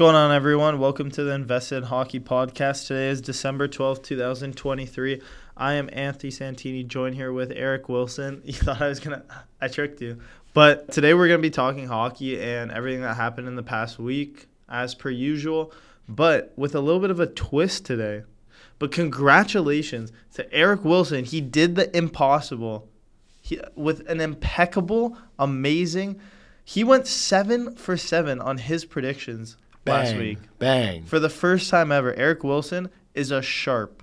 going on, everyone? Welcome to the Invested Hockey Podcast. Today is December 12th, 2023. I am Anthony Santini, joined here with Eric Wilson. You thought I was going to, I tricked you. But today we're going to be talking hockey and everything that happened in the past week, as per usual, but with a little bit of a twist today. But congratulations to Eric Wilson. He did the impossible he, with an impeccable, amazing. He went seven for seven on his predictions last Bang, week. Bang. For the first time ever, Eric Wilson is a sharp.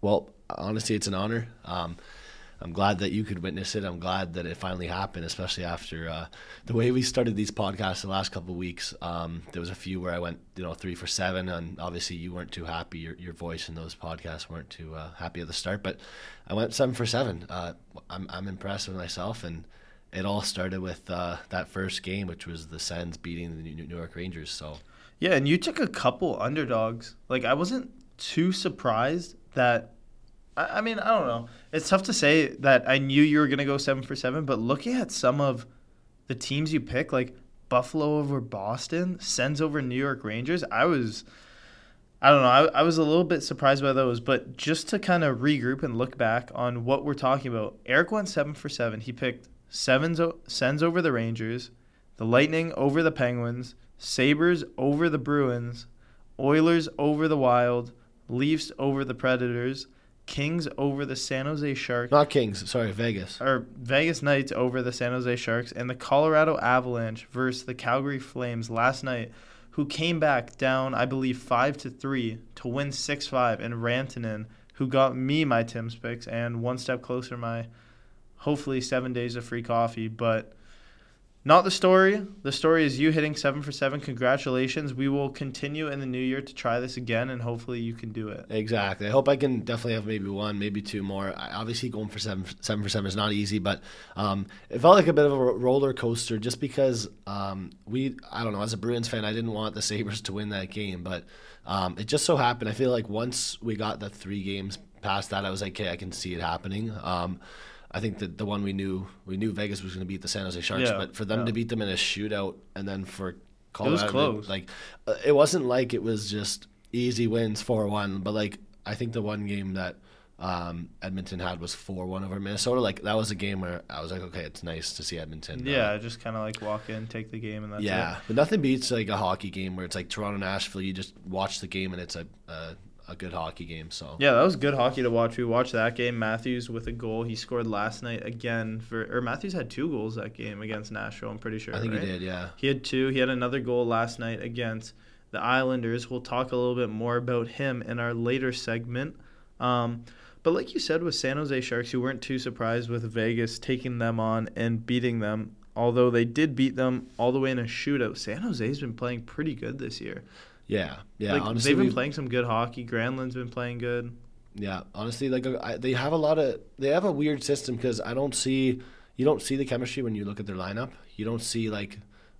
Well, honestly, it's an honor. Um, I'm glad that you could witness it. I'm glad that it finally happened, especially after uh, the way we started these podcasts the last couple of weeks. Um, there was a few where I went, you know, three for seven, and obviously you weren't too happy. Your your voice in those podcasts weren't too uh, happy at the start, but I went seven for seven. Uh, I'm I'm impressed with myself, and it all started with uh, that first game, which was the Sens beating the New York Rangers. So Yeah, and you took a couple underdogs. Like I wasn't too surprised that. I, I mean, I don't know. It's tough to say that I knew you were gonna go seven for seven, but looking at some of the teams you pick, like Buffalo over Boston, Sens over New York Rangers, I was. I don't know. I, I was a little bit surprised by those, but just to kind of regroup and look back on what we're talking about, Eric went seven for seven. He picked sevens, Sens over the Rangers, the Lightning over the Penguins, Sabres over the Bruins, Oilers over the Wild, Leafs over the Predators, Kings over the San Jose Sharks, not Kings, sorry, Vegas. or Vegas Knights over the San Jose Sharks, and the Colorado Avalanche versus the Calgary Flames last night, who came back down, I believe, five to three to win six five, and Rantanen, who got me my Tim's picks and one step closer my hopefully seven days of free coffee, but. Not the story. The story is you hitting seven for seven. Congratulations. We will continue in the new year to try this again, and hopefully you can do it. Exactly. I hope I can definitely have maybe one, maybe two more. I, obviously, going for seven, seven for seven is not easy, but um, it felt like a bit of a roller coaster just because um, we, I don't know, as a Bruins fan, I didn't want the Sabres to win that game, but um, it just so happened. I feel like once we got the three games past that, I was like, okay, I can see it happening. Um, I think that the one we knew we knew Vegas was going to beat the San Jose Sharks, Yeah, but for them yeah. to beat them in a shootout and then for Colorado, to- close. like uh, it wasn't like it was just easy wins four one, but like I think the one game that um, Edmonton had was four one over Minnesota. Like that was a game where I was like, okay, it's nice to see Edmonton. uh, Yeah, just kind of like walk in, take the game, and that's yeah, it. but nothing beats like a hockey game where it's like Toronto and Nashville. You just watch the game and it's a a, a good hockey game. So Yeah, that was good hockey to watch. We watched that game. Matthews with a goal. He scored last night again for or Matthews had two goals that game against Nashville, I'm pretty sure. I think right? he did. Yeah. He had two. He had another goal last night against the Islanders. We'll talk a little bit more about him in our later segment. Um, but like you said with San Jose Sharks, you weren't too surprised with Vegas taking them on and beating them. Although they did beat them all the way in a shootout, San Jose's been playing pretty good this year. Yeah. Yeah. like, honestly, they've been we- playing some good hockey. Granlund's been playing good. Yeah, honestly, like uh, I, they have a lot of they have a weird system because I don't see you don't see the chemistry when you look at their lineup. You don't see like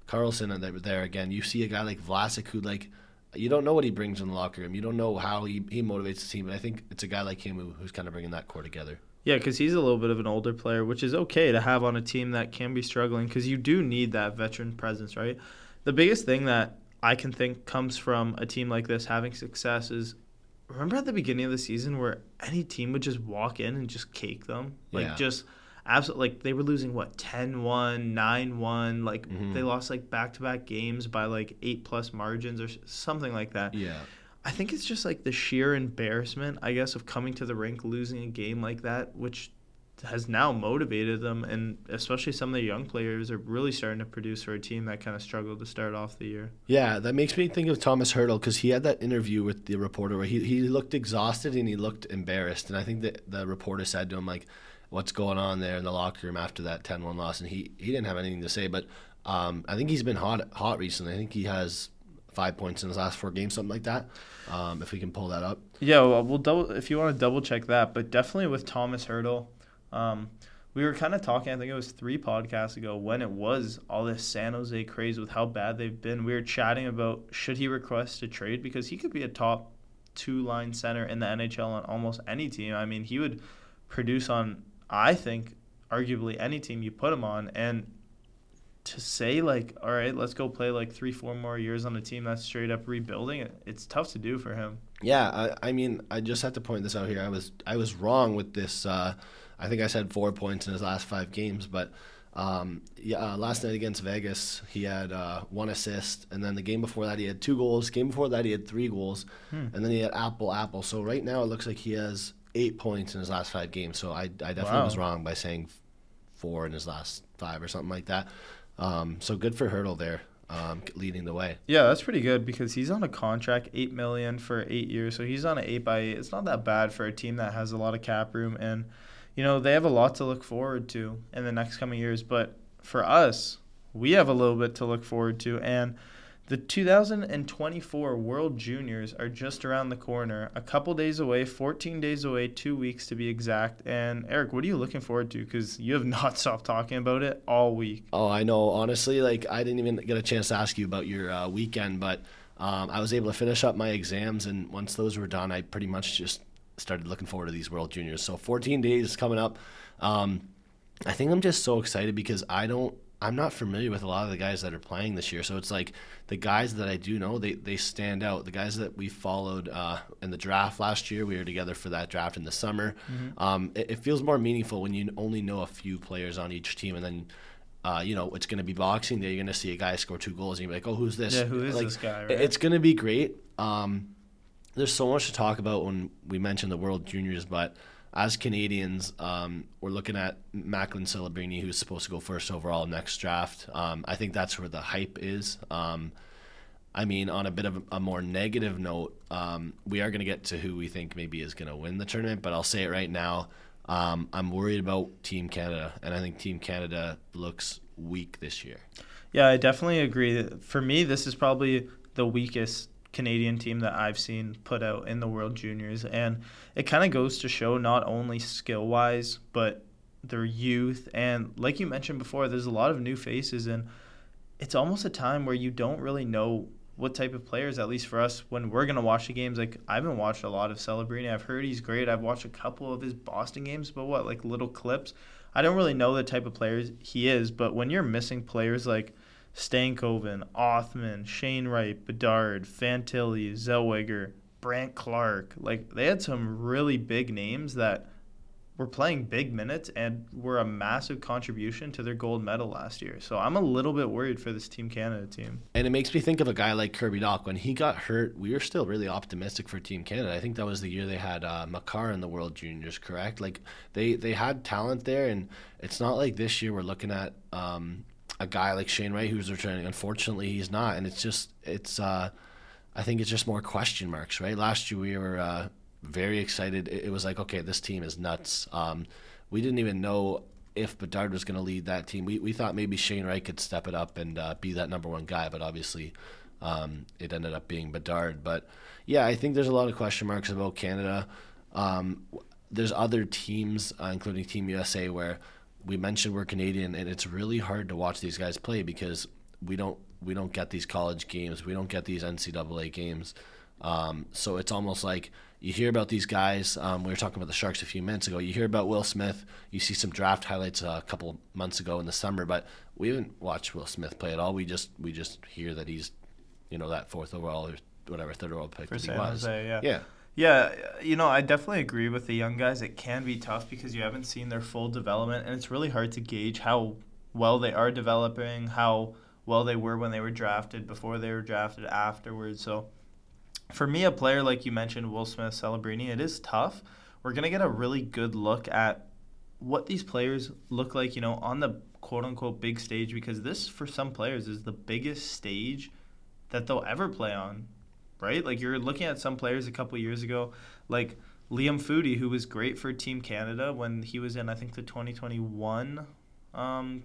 Carlson and they were there again. You see a guy like Vlasic who like you don't know what he brings in the locker room. You don't know how he, he motivates the team. And I think it's a guy like him who, who's kind of bringing that core together. Yeah, because he's a little bit of an older player, which is okay to have on a team that can be struggling because you do need that veteran presence, right? The biggest thing that I can think comes from a team like this having success is remember at the beginning of the season where any team would just walk in and just cake them? Like, Yeah. just absolutely, like, they were losing what, 10 1, 9 1. Like, Mhm. they lost like back to back games by like eight plus margins or something like that. Yeah, I think it's just like the sheer embarrassment, I guess, of coming to the rink, losing a game like that, which has now motivated them, and especially some of the young players are really starting to produce for a team that kind of struggled to start off the year. yeah. That makes me think of Thomas Hertl because he had that interview with the reporter where he, he looked exhausted and he looked embarrassed, and I think that the reporter said to him like, "What's going on there in the locker room after that 10-1 loss?" And he he didn't have anything to say, but um, I think he's been hot hot recently. I think he has five points in his last four games, something like that. Um, if we can pull that up. Yeah, well, we'll double if you want to double check that, but definitely with Thomas Hertl, um, we were kind of talking. I think it was three podcasts ago when it was all this San Jose craze with how bad they've been. We were chatting about should he request a trade because he could be a top two line center in the NHL on almost any team. I mean, he would produce on I think arguably any team you put him on, and to say like, all right, let's go play like three, four more years on a team that's straight up rebuilding, it's tough to do for him. Yeah, I, I mean, I just have to point this out here. I was I was wrong with this. Uh, I think I said four points in his last five games, but um, yeah, uh, last night against Vegas, he had uh, one assist, and then the game before that he had two goals. Game before that he had three goals, hmm. and then he had apple apple. So right now it looks like he has eight points in his last five games. So I, I definitely wow. was wrong by saying four in his last five or something like that. Um, so good for Hertl there. Um, leading the way. Yeah, that's pretty good because he's on a contract, eight million for eight years. So he's on an eight by eight. It's not that bad for a team that has a lot of cap room, and you know they have a lot to look forward to in the next coming years. But for us, we have a little bit to look forward to, and the 2024 World Juniors are just around the corner, a couple days away, 14 days away, two weeks to be exact. And Eric, what are you looking forward to? Because you have not stopped talking about it all week. Oh, I know. Honestly, like I didn't even get a chance to ask you about your uh, weekend, but um, I was able to finish up my exams, and once those were done, I pretty much just started looking forward to these World Juniors. So 14 days coming up. Um, I think I'm just so excited because I don't I'm not familiar with a lot of the guys that are playing this year. So it's like the guys that I do know, they, they stand out. The guys that we followed uh, in the draft last year, we were together for that draft in the summer. Mm-hmm. Um, it, it, feels more meaningful when you only know a few players on each team, and then. Uh, you know, it's going to be boxing day. You're going to see a guy score two goals, and you're like, "Oh, who's this? Yeah, who is like, this guy?" Right? It's going to be great. Um, there's so much to talk about when we mentioned the World Juniors, but as Canadians, um, we're looking at Macklin Celebrini, who's supposed to go first overall next draft. Um, I think that's where the hype is. Um, I mean, on a bit of a more negative note, um, we are going to get to who we think maybe is going to win the tournament, but I'll say it right now. Um, I'm worried about Team Canada, and I think Team Canada looks weak this year. Yeah, I definitely agree. For me, this is probably the weakest Canadian team that I've seen put out in the World Juniors. And it kind of goes to show not only skill wise, but their youth. And like you mentioned before, there's a lot of new faces. And it's almost a time where you don't really know what type of players, at least for us, when we're going to watch the games. Like, I haven't watched a lot of Celebrini. I've heard he's great. I've watched a couple of his Boston games, but what, like little clips? I don't really know the type of players he is. But when you're missing players like, Stankoven, Othmann, Shane Wright, Bedard, Fantilli, Zellweger, Brandt Clarke. Like they had some really big names that were playing big minutes and were a massive contribution to their gold medal last year. So I'm a little bit worried for this Team Canada team. And it makes me think of a guy like Kirby Dach. When he got hurt, we were still really optimistic for Team Canada. I think that was the year they had uh, Makar in the World Juniors, correct? Like they they had talent there, and it's not like this year we're looking at um, a guy like Shane Wright who's returning. Unfortunately, he's not, and it's just it's. Uh, I think it's just more question marks, right? Last year we were uh, very excited. It, it, was like, okay, this team is nuts. Um, we didn't even know if Bedard was going to lead that team. We we thought maybe Shane Wright could step it up and uh, be that number one guy, but obviously. Um, it ended up being Bedard, but yeah, I think there's a lot of question marks about Canada. Um, there's other teams, uh, including Team USA, where we mentioned we're Canadian, and it's really hard to watch these guys play because we don't we don't get these college games, we don't get these NCAA games. Um, so it's almost like you hear about these guys. Um, we were talking about the Sharks a few minutes ago. You hear about Will Smith. You see some draft highlights a couple months ago in the summer, but we haven't watched Will Smith play at all. We just we just hear that he's, you know, that fourth overall or whatever third overall pick For that San he was. Jose, yeah. Yeah. Yeah, uh, you know, I definitely agree with the young guys. It can be tough because you haven't seen their full development, and it's really hard to gauge how well they are developing, how well they were when they were drafted, before they were drafted, afterwards. So, for me, a player like you mentioned, Will Smith, Celebrini, it is tough. We're gonna get a really good look at what these players look like, you know, on the quote unquote big stage, because this, for some players, is the biggest stage that they'll ever play on right? Like you're looking at some players a couple years ago, like Liam Foudy, who was great for Team Canada when he was in, I think, the 2021. Um,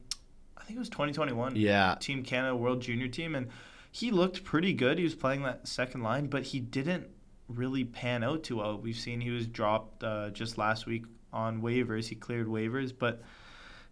I think it was 2021. Yeah. Team Canada World Junior Team, and he looked pretty good. He was playing that second line, but he didn't really pan out too well. We've seen he was dropped uh, just last week on waivers. He cleared waivers, but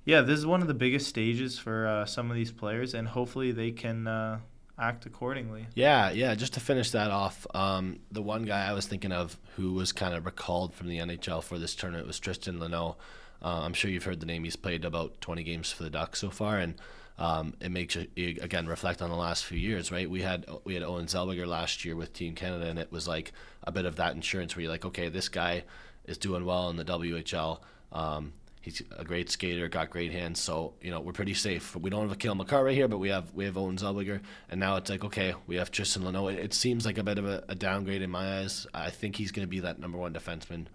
yeah, this is one of the biggest stages for uh, some of these players, and hopefully they can uh, act accordingly. Yeah, yeah. Just to finish that off, um, the one guy I was thinking of who was kind of recalled from the NHL for this tournament was Tristan Luneau. Uh, I'm sure you've heard the name. He's played about 20 games for the Ducks so far, and um, it makes you, you again reflect on the last few years, right? We had we had Owen Zellweger last year with Team Canada, and it was like a bit of that insurance where you're like, okay, this guy is doing well in the WHL. Um, he's a great skater, got great hands, so you know we're pretty safe. We don't have a Cale Makar right here, but we have we have Owen Zellweger, and now it's like okay, we have Tristan Luneau. It, it seems like a bit of a, a, downgrade in my eyes. I think he's going to be that number one defenseman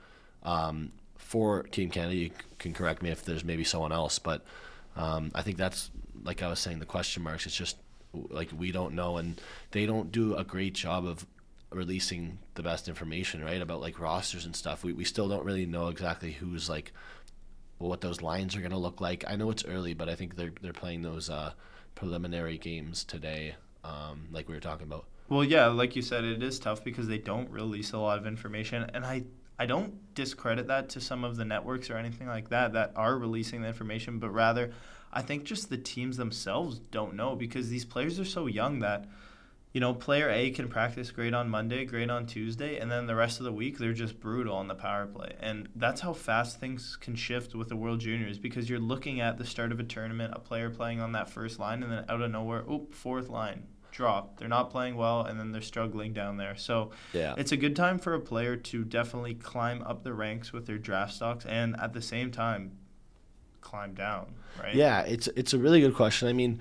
um, for Team Canada. You can correct me if there's maybe someone else, but um, I think that's like I was saying, the question marks. It's just like we don't know, and they don't do a great job of releasing the best information, right, about like rosters and stuff. We we still don't really know exactly who's like what those lines are going to look like. I know it's early, but I think they're they're playing those uh, preliminary games today, um, like we were talking about. Well, yeah, like you said, it is tough because they don't release a lot of information, and I I don't discredit that to some of the networks or anything like that that are releasing the information, but rather I think just the teams themselves don't know because these players are so young that, you know, player A can practice great on Monday, great on Tuesday, and then the rest of the week they're just brutal on the power play. And that's how fast things can shift with the World Juniors because you're looking at the start of a tournament, a player playing on that first line, and then out of nowhere, oop, fourth line, drop. They're not playing well, and then they're struggling down there. So yeah. it's a good time for a player to definitely climb up the ranks with their draft stocks and at the same time climb down, right? Yeah, it's it's a really good question. I mean,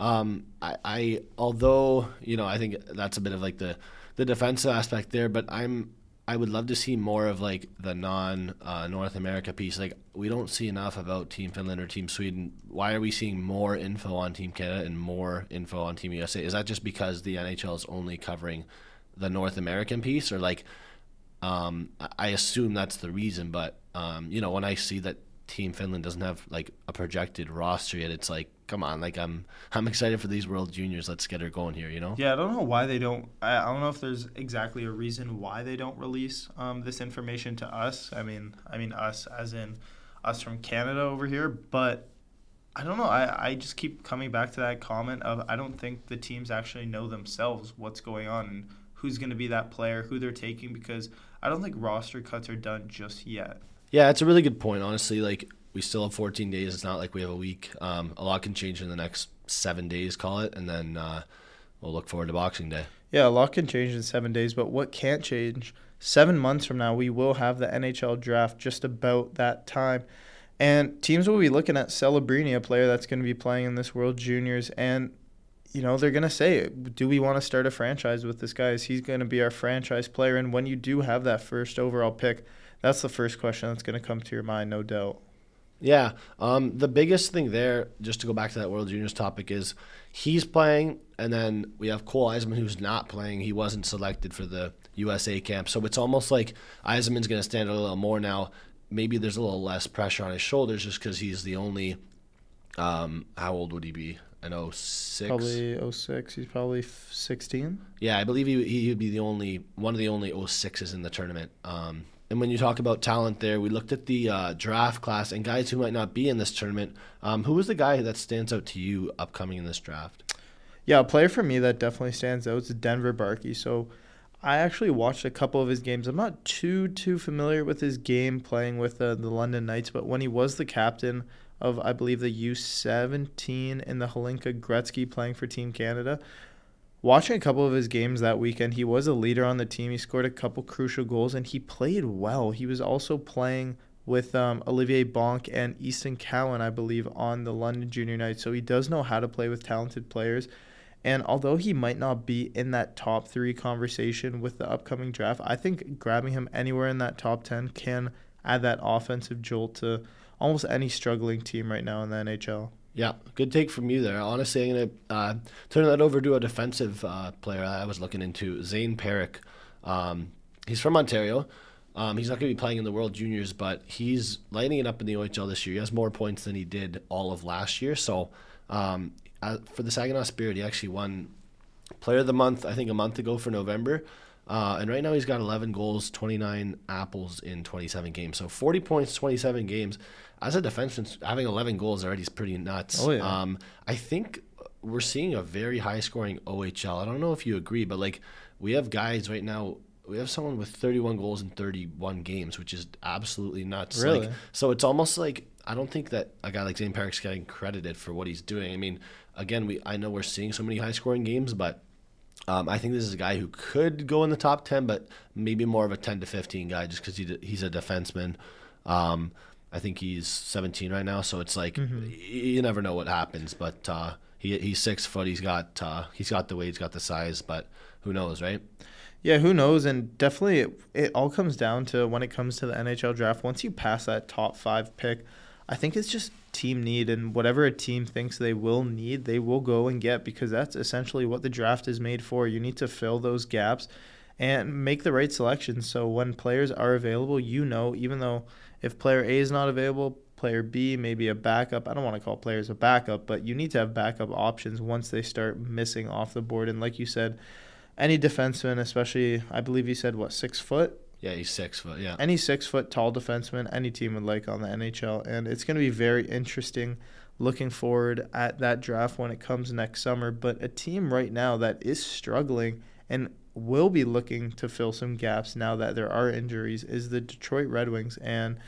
um, I, I although you know I think that's a bit of like the the defensive aspect there, but I'm I would love to see more of like the non uh, North America piece. Like we don't see enough about Team Finland or Team Sweden. Why are we seeing more info on Team Canada and more info on Team USA? Is that just because the NHL is only covering the North American piece, or like? Um, I assume that's the reason, but um, you know when I see that Team Finland doesn't have like a projected roster yet. It's like, come on, like I'm I'm excited for these World Juniors. Let's get her going here, you know? Yeah, I don't know why they don't. I, I don't know if there's exactly a reason why they don't release um, this information to us. I mean, I mean us as in us from Canada over here, but I don't know. I, I just keep coming back to that comment of I don't think the teams actually know themselves what's going on and who's going to be that player, who they're taking, because I don't think roster cuts are done just yet. Yeah, it's a really good point. Honestly, like we still have 14 days. It's not like we have a week. Um, a lot can change in the next seven days, call it, and then uh, we'll look forward to Boxing Day. Yeah, a lot can change in seven days, but what can't change? Seven months from now, we will have the NHL draft just about that time. And teams will be looking at Celebrini, a player that's going to be playing in this World Juniors, and you know they're going to say, "Do we want to start a franchise with this guy? Is he going to be our franchise player?" And when you do have that first overall pick, that's the first question that's going to come to your mind, no doubt. Yeah. Um, the biggest thing there, just to go back to that World Juniors topic, is he's playing, and then we have Cole Eiserman who's not playing. He wasn't selected for the USA camp. So it's almost like Eiserman's going to stand a little more now. Maybe there's a little less pressure on his shoulders just because he's the only. Um, how old would he be? An 06? Probably 06. He's probably 16. Yeah, I believe he, he would be the only one of the only 06s in the tournament. Um, and when you talk about talent there, we looked at the uh, draft class and guys who might not be in this tournament. Um, who was the guy that stands out to you upcoming in this draft? Yeah, a player for me that definitely stands out is Denver Barkey. So I actually watched a couple of his games. I'm not too too familiar with his game playing with uh, the London Knights, but when he was the captain of I believe the U17 in the Hlinka Gretzky playing for Team Canada, watching a couple of his games that weekend, he was a leader on the team. He scored a couple crucial goals and he played well. He was also playing with um, Olivier Bonk and Easton Cowan, I believe, on the London Junior Night. So he does know how to play with talented players. And although he might not be in that top three conversation with the upcoming draft, I think grabbing him anywhere in that top 10 can add that offensive jolt to almost any struggling team right now in the NHL. Yeah, good take from you there. Honestly, I'm going to uh, turn that over to a defensive uh, player I was looking into, Zane Parekh. Um, he's from Ontario. Um, he's not going to be playing in the World Juniors, but he's lighting it up in the OHL this year. He has more points than he did all of last year. So um, uh, for the Saginaw Spirit, he actually won Player of the Month, I think, a month ago for November. Uh, and right now he's got 11 goals, 29 apples in 27 games. So 40 points, 27 games as a defenseman, having 11 goals already is pretty nuts. Oh, yeah. Um, I think we're seeing a very high scoring OHL. I don't know if you agree, but like we have guys right now. We have someone with 31 goals in 31 games, which is absolutely nuts. Really? Like, so it's almost like I don't think that a guy like Zane Parekh's getting credited for what he's doing. I mean, again, we I know we're seeing so many high scoring games, but um, I think this is a guy who could go in the top ten, but maybe more of a ten to fifteen guy just because he, he's a defenseman. Um, I think he's 17 right now, so it's like mm-hmm. you never know what happens. But uh, he he's six foot. He's got uh, he's got the weight. He's got the size. But who knows, right? Yeah, who knows? And definitely, it, it all comes down to when it comes to the NHL draft. Once you pass that top five pick, I think it's just team need, and whatever a team thinks they will need, they will go and get because that's essentially what the draft is made for. You need to fill those gaps and make the right selections. So when players are available, you know, even though if player A is not available, player B, maybe a backup. I don't want to call players a backup, but you need to have backup options once they start missing off the board. And like you said, any defenseman, especially, I believe you said, what, six foot? Yeah, he's six foot. Yeah. Any six foot tall defenseman, any team would like on the NHL, and it's going to be very interesting. Looking forward at that draft when it comes next summer. But a team right now that is struggling and will be looking to fill some gaps now that there are injuries is the Detroit Red Wings. And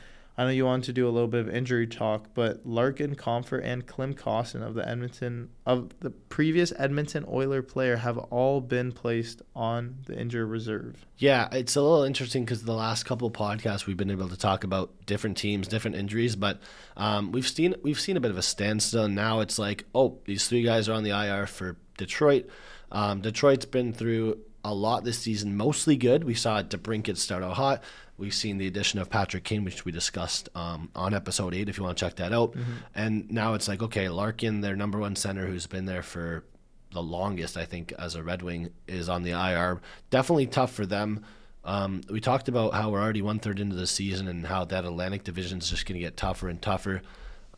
I know you wanted to do a little bit of injury talk, but Larkin, Compher, and Klim Kostin of the Edmonton of the previous Edmonton Oiler player have all been placed on the injured reserve. Yeah, it's a little interesting because the last couple podcasts we've been able to talk about different teams, different injuries, but um, we've seen we've seen a bit of a standstill. Now it's like, oh, these three guys are on the IR for Detroit. Um, Detroit's been through a lot this season, mostly good. We saw DeBrincat start out hot. We've seen the addition of Patrick Kane, which we discussed um, on episode eight, if you want to check that out. Mm-hmm. And now it's like, okay, Larkin, their number one center, who's been there for the longest, I think, as a Red Wing, is on the IR. Definitely tough for them. Um, we talked about how we're already one third into the season and how that Atlantic division is just going to get tougher and tougher.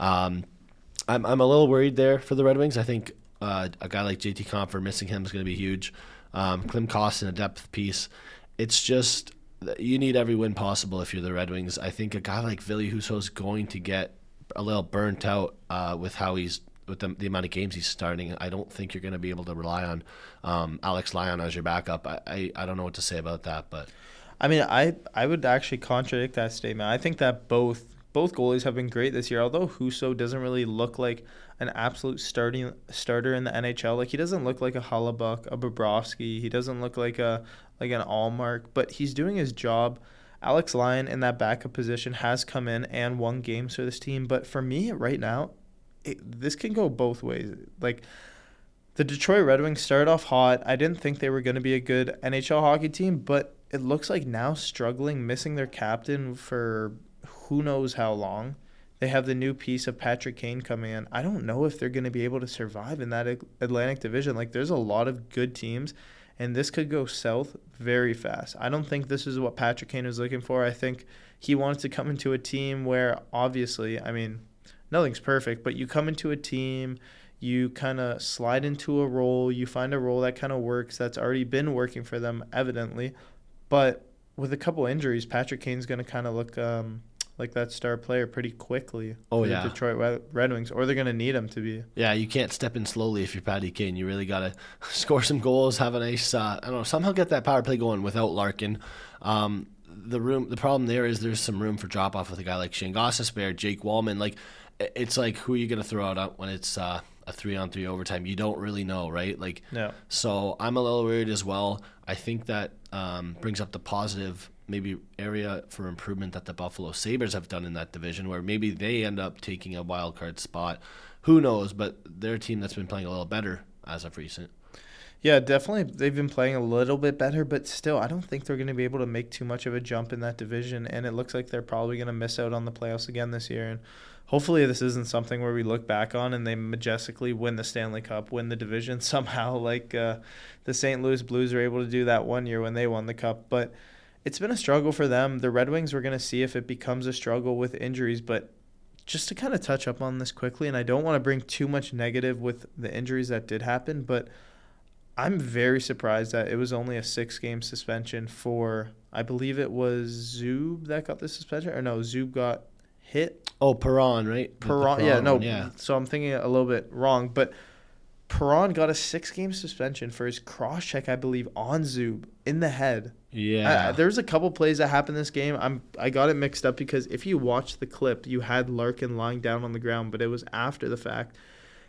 Um, I'm, I'm a little worried there for the Red Wings. I think uh, a guy like JT Compher missing him is going to be huge. Um, Klim Kostin a depth piece. It's just you need every win possible if you're the Red Wings. I think a guy like Ville Husso is going to get a little burnt out uh, with how he's with the, the, amount of games he's starting. I don't think you're going to be able to rely on um, Alex Lyon as your backup. I, I, I don't know what to say about that, but I mean, I I would actually contradict that statement. I think that both both goalies have been great this year. Although Husso doesn't really look like an absolute starting starter in the NHL, like he doesn't look like a Hellebuyck, a Bobrovsky. He doesn't look like a like an Ullmark, but he's doing his job. Alex Lyon in that backup position has come in and won games for this team. But for me right now, it, this can go both ways. Like the Detroit Red Wings started off hot. I didn't think they were going to be a good NHL hockey team, but it looks like now struggling, missing their captain for who knows how long. They have the new piece of Patrick Kane coming in. I don't know if they're going to be able to survive in that Atlantic division. Like, there's a lot of good teams, and this could go south very fast. I don't think this is what Patrick Kane is looking for. I think he wants to come into a team where, obviously, I mean, nothing's perfect, but you come into a team, you kind of slide into a role, you find a role that kind of works, that's already been working for them, evidently. But with a couple injuries, Patrick Kane's going to kind of look. Um, like that star player pretty quickly. Oh yeah, Detroit Red Wings, or they're gonna need him to be. Yeah, you can't step in slowly if you're Patty Kane. You really gotta score some goals, have a nice, uh, I don't know, somehow get that power play going without Larkin. Um, the room, the problem there is there's some room for drop off with a guy like Shane Gostisbehere, Jake Walman. Like, it's like who are you gonna throw out when it's uh, a three on three overtime? You don't really know, right? Like, no. So I'm a little worried as well. I think that um, brings up the positive maybe area for improvement that the Buffalo Sabres have done in that division, where maybe they end up taking a wild card spot. Who knows? But they're a team that's been playing a little better as of recent. Yeah, definitely. They've been playing a little bit better, but still, I don't think they're going to be able to make too much of a jump in that division. And it looks like they're probably going to miss out on the playoffs again this year. And hopefully, this isn't something where we look back on and they majestically win the Stanley Cup, win the division somehow, like uh, the St. Louis Blues were able to do that one year when they won the Cup. But it's been a struggle for them. The Red Wings, we're going to see if it becomes a struggle with injuries. But just to kind of touch up on this quickly, and I don't want to bring too much negative with the injuries that did happen, but I'm very surprised that it was only a six game suspension for, I believe it was Zub that got the suspension, or no, Zub got hit. Oh, Perron, right? Perron, yeah, no. Yeah. So I'm thinking a little bit wrong, but Perron got a six game suspension for his cross check, I believe, on Zub in the head. Yeah. Uh, there's a couple plays that happened this game. I'm I got it mixed up because if you watch the clip, you had Larkin lying down on the ground, but it was after the fact,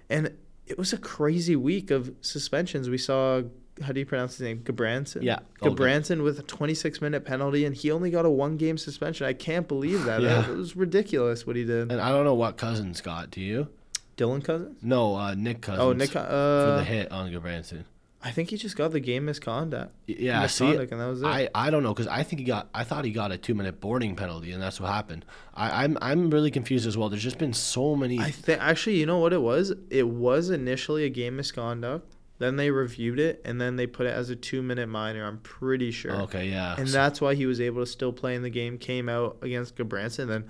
and it was a crazy week of suspensions. We saw how do you pronounce his name? Gudbranson. Yeah. Gudbranson with a 26 minute penalty, and he only got a one game suspension. I can't believe that. Yeah. It was ridiculous what he did. and I don't know what Cousins got. Do you? Dylan Cousins. No, uh, Nick Cousins. Oh, Nick. for Uh, the hit on Gudbranson. I think he just got the game misconduct. Yeah, see, misconduct, and that was it. I, I don't know because I think he got I thought he got a two minute boarding penalty and that's what happened. I, I'm I'm really confused as well. There's just been so many. I think actually, you know what it was? It was initially a game misconduct. Then they reviewed it, and then they put it as a two-minute minor. I'm pretty sure. okay, yeah. And So- that's why he was able to still play in the game. Came out against Gudbranson. Then,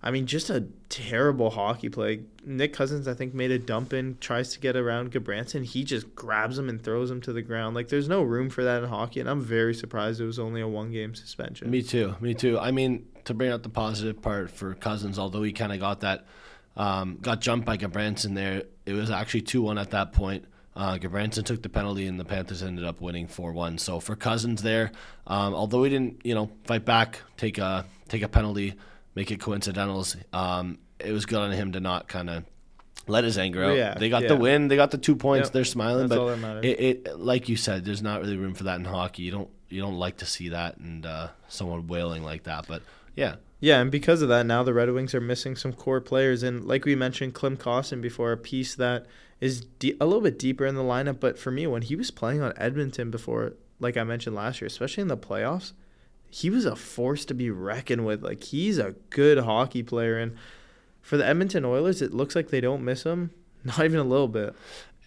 I mean, just a terrible hockey play. Nick Cousins, I think, made a dump in, tries to get around Gudbranson. He just grabs him and throws him to the ground. Like, there's no room for that in hockey, and I'm very surprised it was only a one-game suspension. Me too. Me too. I mean, to bring out the positive part for Cousins, although he kind of got that, um, got jumped by Gudbranson there. It was actually two one at that point. Uh, Gudbranson took the penalty, and the Panthers ended up winning four one. So for Cousins there, um, although he didn't, you know, fight back, take a take a penalty, make it coincidentals. Um, it was good on him to not kind of let his anger out. Yeah, they got yeah. the win. They got the two points. Yep, They're smiling, That's all but that matters. it, it like you said, there's not really room for that in hockey. You don't you don't like to see that and uh, someone wailing like that. But yeah, Yeah, and because of that, now the Red Wings are missing some core players. And like we mentioned, Klim Kostin before, a piece that is de- a little bit deeper in the lineup. But for me, when he was playing on Edmonton before, like I mentioned last year, especially in the playoffs, he was a force to be reckoned with. Like he's a good hockey player. And for the Edmonton Oilers, it looks like they don't miss him, not even a little bit.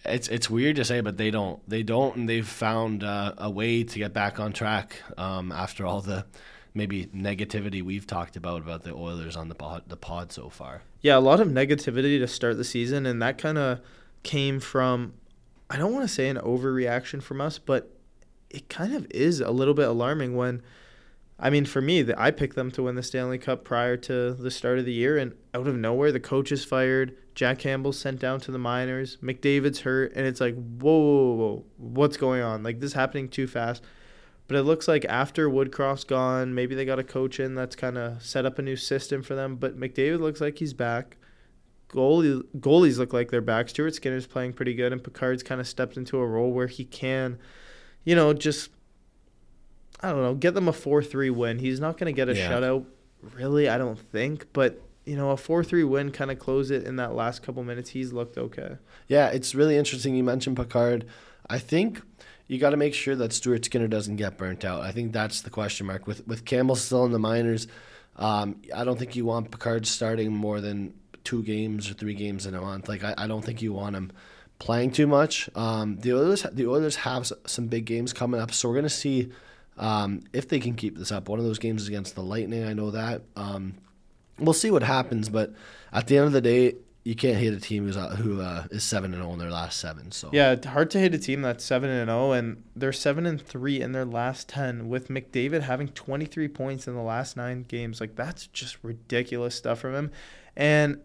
it's it's weird to say, but they don't they don't, and they've found uh, a way to get back on track um, after all the maybe negativity we've talked about about the Oilers on the pod, the pod so far. Yeah, a lot of negativity to start the season, and that kind of came from, I don't want to say an overreaction from us, but it kind of is a little bit alarming when, I mean, for me, I picked them to win the Stanley Cup prior to the start of the year, and out of nowhere, the coach is fired. Jack Campbell's sent down to the minors. McDavid's hurt, and it's like, whoa, whoa, whoa, what's going on? Like, this is happening too fast. But it looks like after Woodcroft's gone, maybe they got a coach in that's kind of set up a new system for them. But McDavid looks like he's back. Goalie, goalies look like they're back. Stuart Skinner's playing pretty good, and Pickard's kind of stepped into a role where he can, you know, just, I don't know, get them a 4 3 win. He's not going to get a Yeah. shutout, really, I don't think. But, you know, a 4 3 win kind of close it in that last couple minutes. He's looked okay. Yeah, it's really interesting. You mentioned Pickard. I think you got to make sure that Stuart Skinner doesn't get burnt out. I think that's the question mark with with Campbell still in the minors. Um, I don't think you want Pickard starting more than two games or three games in a month. Like I, I don't think you want him playing too much. Um, the Oilers the Oilers have some big games coming up, so we're gonna see um, if they can keep this up. One of those games is against the Lightning. I know that. Um, we'll see what happens, but at the end of the day, you can't hit a team who's uh, who uh, is seven and zero in their last seven. So Yeah, hard to hit a team that's seven and zero, and they're seven and three in their last ten. With McDavid having twenty three points in the last nine games, like that's just ridiculous stuff from him. And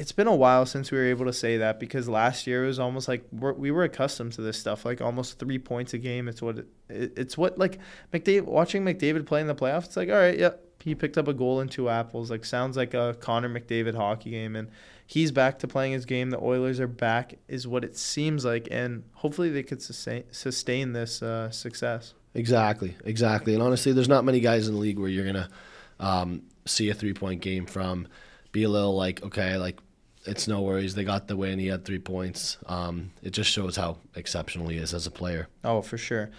it's been a while since we were able to say that because last year it was almost like we're, we were accustomed to this stuff, like almost three points a game. It's what it, it, it's what like McDavid watching McDavid play in the playoffs. It's like all right, yep, he picked up a goal and two apples. Like sounds like a Connor McDavid hockey game, and he's back to playing his game. The Oilers are back, is what it seems like, and hopefully they could sustain sustain this uh, success. Exactly, exactly. And honestly, there's not many guys in the league where you're gonna um, see a three point game from. Be a little like, okay, like it's no worries. They got the win. He had three points. Um, it just shows how exceptional he is as a player. Oh, for sure.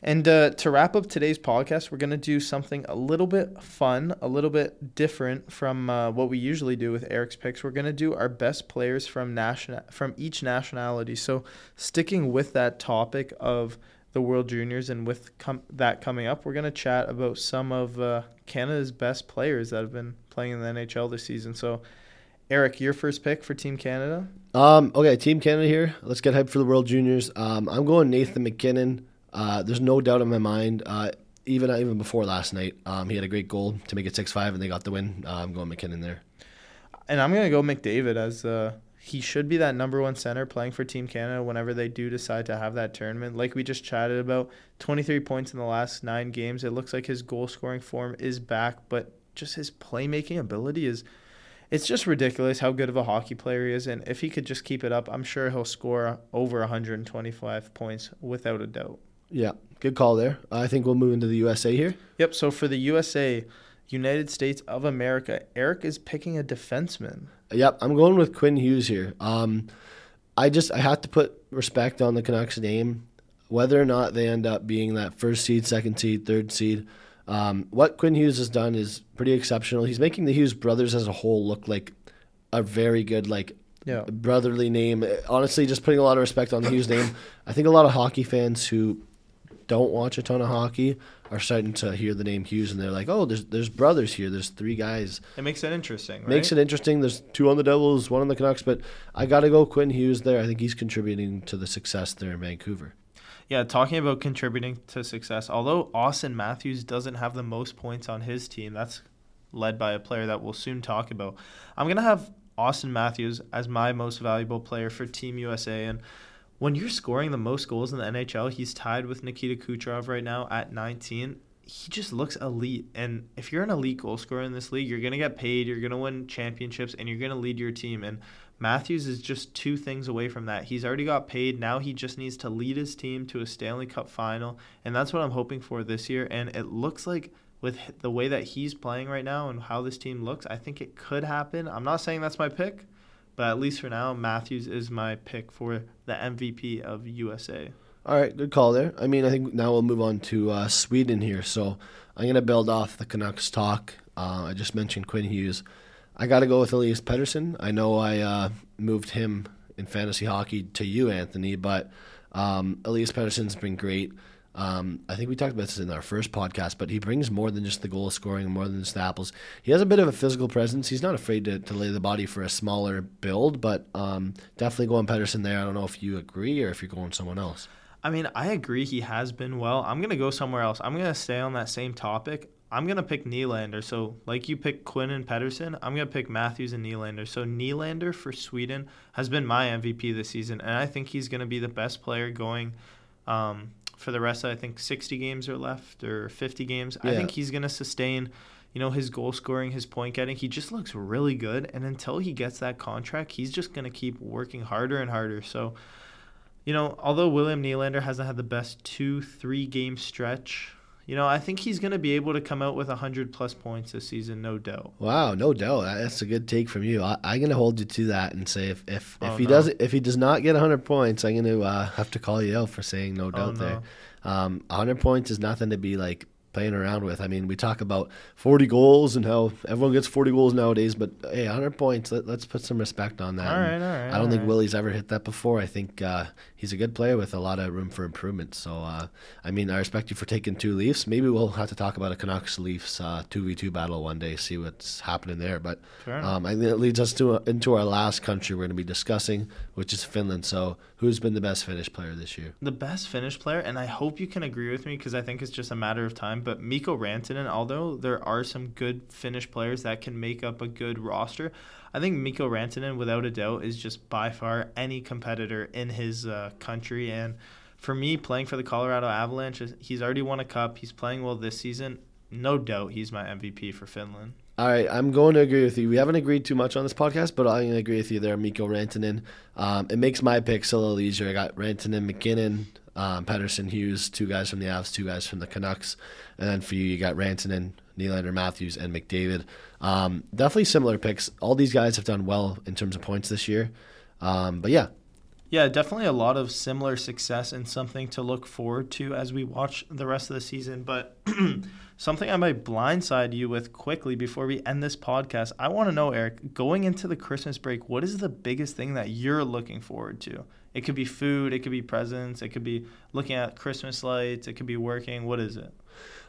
And uh, to wrap up today's podcast, we're going to do something a little bit fun, a little bit different from uh, what we usually do with Eric's picks. We're going to do our best players from national from each nationality. So, sticking with that topic of the World Juniors and with com- that coming up, we're going to chat about some of uh, Canada's best players that have been playing in the NHL this season. So, Eric, your first pick for Team Canada? Um, okay, Team Canada here. Let's get hyped for the World Juniors. Um, I'm going Nathan MacKinnon. Uh, there's no doubt in my mind. Uh, even even before last night, um, he had a great goal to make it six five, and they got the win. Uh, I'm going MacKinnon there. And I'm gonna go McDavid as uh, he should be that number one center playing for Team Canada whenever they do decide to have that tournament. Like we just chatted about, 23 points in the last nine games. It looks like his goal scoring form is back, but just his playmaking ability is. It's just ridiculous how good of a hockey player he is, and if he could just keep it up, I'm sure he'll score over 125 points without a doubt. Yeah, good call there. I think we'll move into the USA here. Yep. So for the USA, United States of America, Eric is picking a defenseman. Yep, I'm going with Quinn Hughes here. Um, I just I have to put respect on the Canucks name, whether or not they end up being that first seed, second seed, third seed. Um, what Quinn Hughes has done is pretty exceptional. He's making the Hughes brothers as a whole look like a very good like Yeah. brotherly name. Honestly, just putting a lot of respect on the Hughes name. I think a lot of hockey fans who don't watch a ton of hockey are starting to hear the name Hughes and they're like, oh, there's there's brothers here. There's three guys. It makes it interesting, right? Makes it interesting. There's two on the Devils, one on the Canucks, but I got to go Quinn Hughes there. I think he's contributing to the success there in Vancouver. Yeah, talking about contributing to success, although Auston Matthews doesn't have the most points on his team, that's led by a player that we'll soon talk about. I'm going to have Auston Matthews as my most valuable player for Team USA. And when you're scoring the most goals in the NHL, he's tied with Nikita Kucherov right now at 19. He just looks elite. And if you're an elite goal scorer in this league, you're going to get paid, you're going to win championships, and you're going to lead your team. And Matthews is just two things away from that. He's already got paid. Now he just needs to lead his team to a Stanley Cup final. And that's what I'm hoping for this year. And it looks like with the way that he's playing right now and how this team looks, I think it could happen. I'm not saying that's my pick, but at least for now, Matthews is my pick for the MVP of USA. All right, good call there. I mean, I think now we'll move on to uh, Sweden here. So I'm going to build off the Canucks talk. Uh, I just mentioned Quinn Hughes. I got to go with Elias Pettersson. I know I uh, moved him in fantasy hockey to you, Anthony, but um, Elias Pettersson's been great. Um, I think we talked about this in our first podcast, but he brings more than just the goal scoring, more than just the apples. He has a bit of a physical presence. He's not afraid to, to lay the body for a smaller build, but um, definitely going Pettersson there. I don't know if you agree or if you're going someone else. I mean, I agree he has been well. I'm going to go somewhere else. I'm going to stay on that same topic. I'm going to pick Nylander. So, like you pick Quinn and Pettersson, I'm going to pick Matthews and Nylander. So, Nylander for Sweden has been my MVP this season, and I think he's going to be the best player going um, for the rest of, I think, 60 games are left or 50 games. I think he's going to sustain, you know, his goal scoring, his point getting. He just looks really good. And until he gets that contract, he's just going to keep working harder and harder. So, you know, although William Nylander hasn't had the best two, three game stretch, you know, I think he's going to be able to come out with 100 plus points this season, no doubt. Wow, no doubt. That's a good take from you. I, I'm going to hold you to that and say if if, if Oh, he no. does if he does not get 100 points, I'm going to uh, have to call you out for saying no doubt no. there. Um, 100 points is nothing to be like playing around with. I mean, we talk about 40 goals and how everyone gets 40 goals nowadays, but hey, 100 points. Let, let's put some respect on that. All And right, all right. I don't think all right. Willie's ever hit that before. I think uh, he's a good player with a lot of room for improvement. So, uh, I mean, I respect you for taking two Leafs. Maybe we'll have to talk about a Canucks Leafs uh, 2v2 battle one day, see what's happening there. But Fair enough. um, I think it leads us to into our last country we're going to be discussing, which is Finland. So, who's been the best Finnish player this year? the best Finnish player, and I hope you can agree with me because I think it's just a matter of time. But Mikko Rantanen, although there are some good Finnish players that can make up a good roster, I think Mikko Rantanen, without a doubt, is just by far any competitor in his uh, country. And for me, playing for the Colorado Avalanche, he's already won a cup. He's playing well this season. No doubt, he's my MVP for Finland. All right, I'm going to agree with you. We haven't agreed too much on this podcast, but I'm going to agree with you there, Mikko Rantanen. Um, it makes my picks a little easier. I got Rantanen, MacKinnon, um, Pettersson, Hughes, two guys from the Avs, two guys from the Canucks. And then for you, you got Rantanen, Nylander, Matthews, and McDavid. Um, definitely similar picks. All these guys have done well in terms of points this year. Um, but yeah, Yeah, definitely a lot of similar success and something to look forward to as we watch the rest of the season. But something I might blindside you with quickly before we end this podcast. I want to know, Eric, going into the Christmas break, what is the biggest thing that you're looking forward to? It could be food, it could be presents, it could be looking at Christmas lights, it could be working. What is it?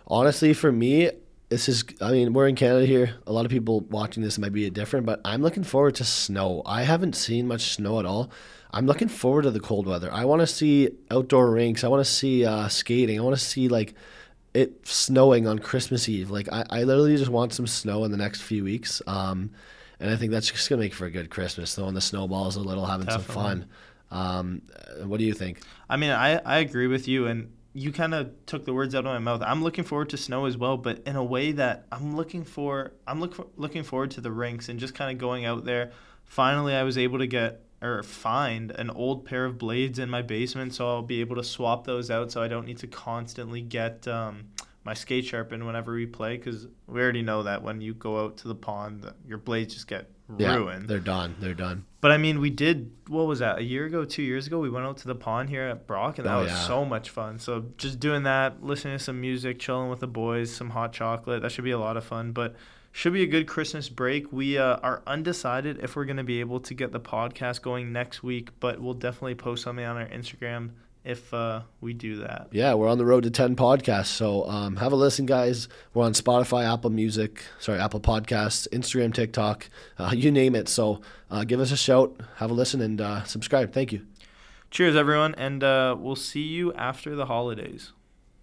honestly, for me, this is, I mean, we're in Canada here. A lot of people watching this might be different, but I'm looking forward to snow. I haven't seen much snow at all. I'm looking forward to the cold weather. I want to see outdoor rinks. I want to see uh, skating. I want to see, like, it snowing on Christmas Eve. Like, I, I literally just want some snow in the next few weeks. Um, and I think that's just gonna make for a good Christmas. Throwing the snowballs a little, having some fun. Um, uh, what do you think? I mean, I, I agree with you, and you kind of took the words out of my mouth. I'm looking forward to snow as well, but in a way that I'm looking for. I'm look, looking forward to the rinks and just kind of going out there. Finally, I was able to get or find an old pair of blades in my basement, so I'll be able to swap those out, so I don't need to constantly get um, my skate sharpened whenever we play, because we already know that when you go out to the pond, your blades just get ruined. they're done. They're done. But I mean, we did. What was that? A year ago, two years ago, we went out to the pond here at Brock, and that Oh, was yeah. so much fun. So just doing that, listening to some music, chilling with the boys, some hot chocolate. That should be a lot of fun. But should be a good Christmas break. We uh, are undecided if we're going to be able to get the podcast going next week, but we'll definitely post something on our Instagram if uh, we do that. Yeah, we're on the road to 10 podcasts. So um, have a listen, guys. We're on Spotify, Apple Music, sorry, Apple Podcasts, Instagram, TikTok, uh, you name it. So uh, give us a shout, have a listen, and uh, subscribe. Thank you. Cheers, everyone, and uh, we'll see you after the holidays.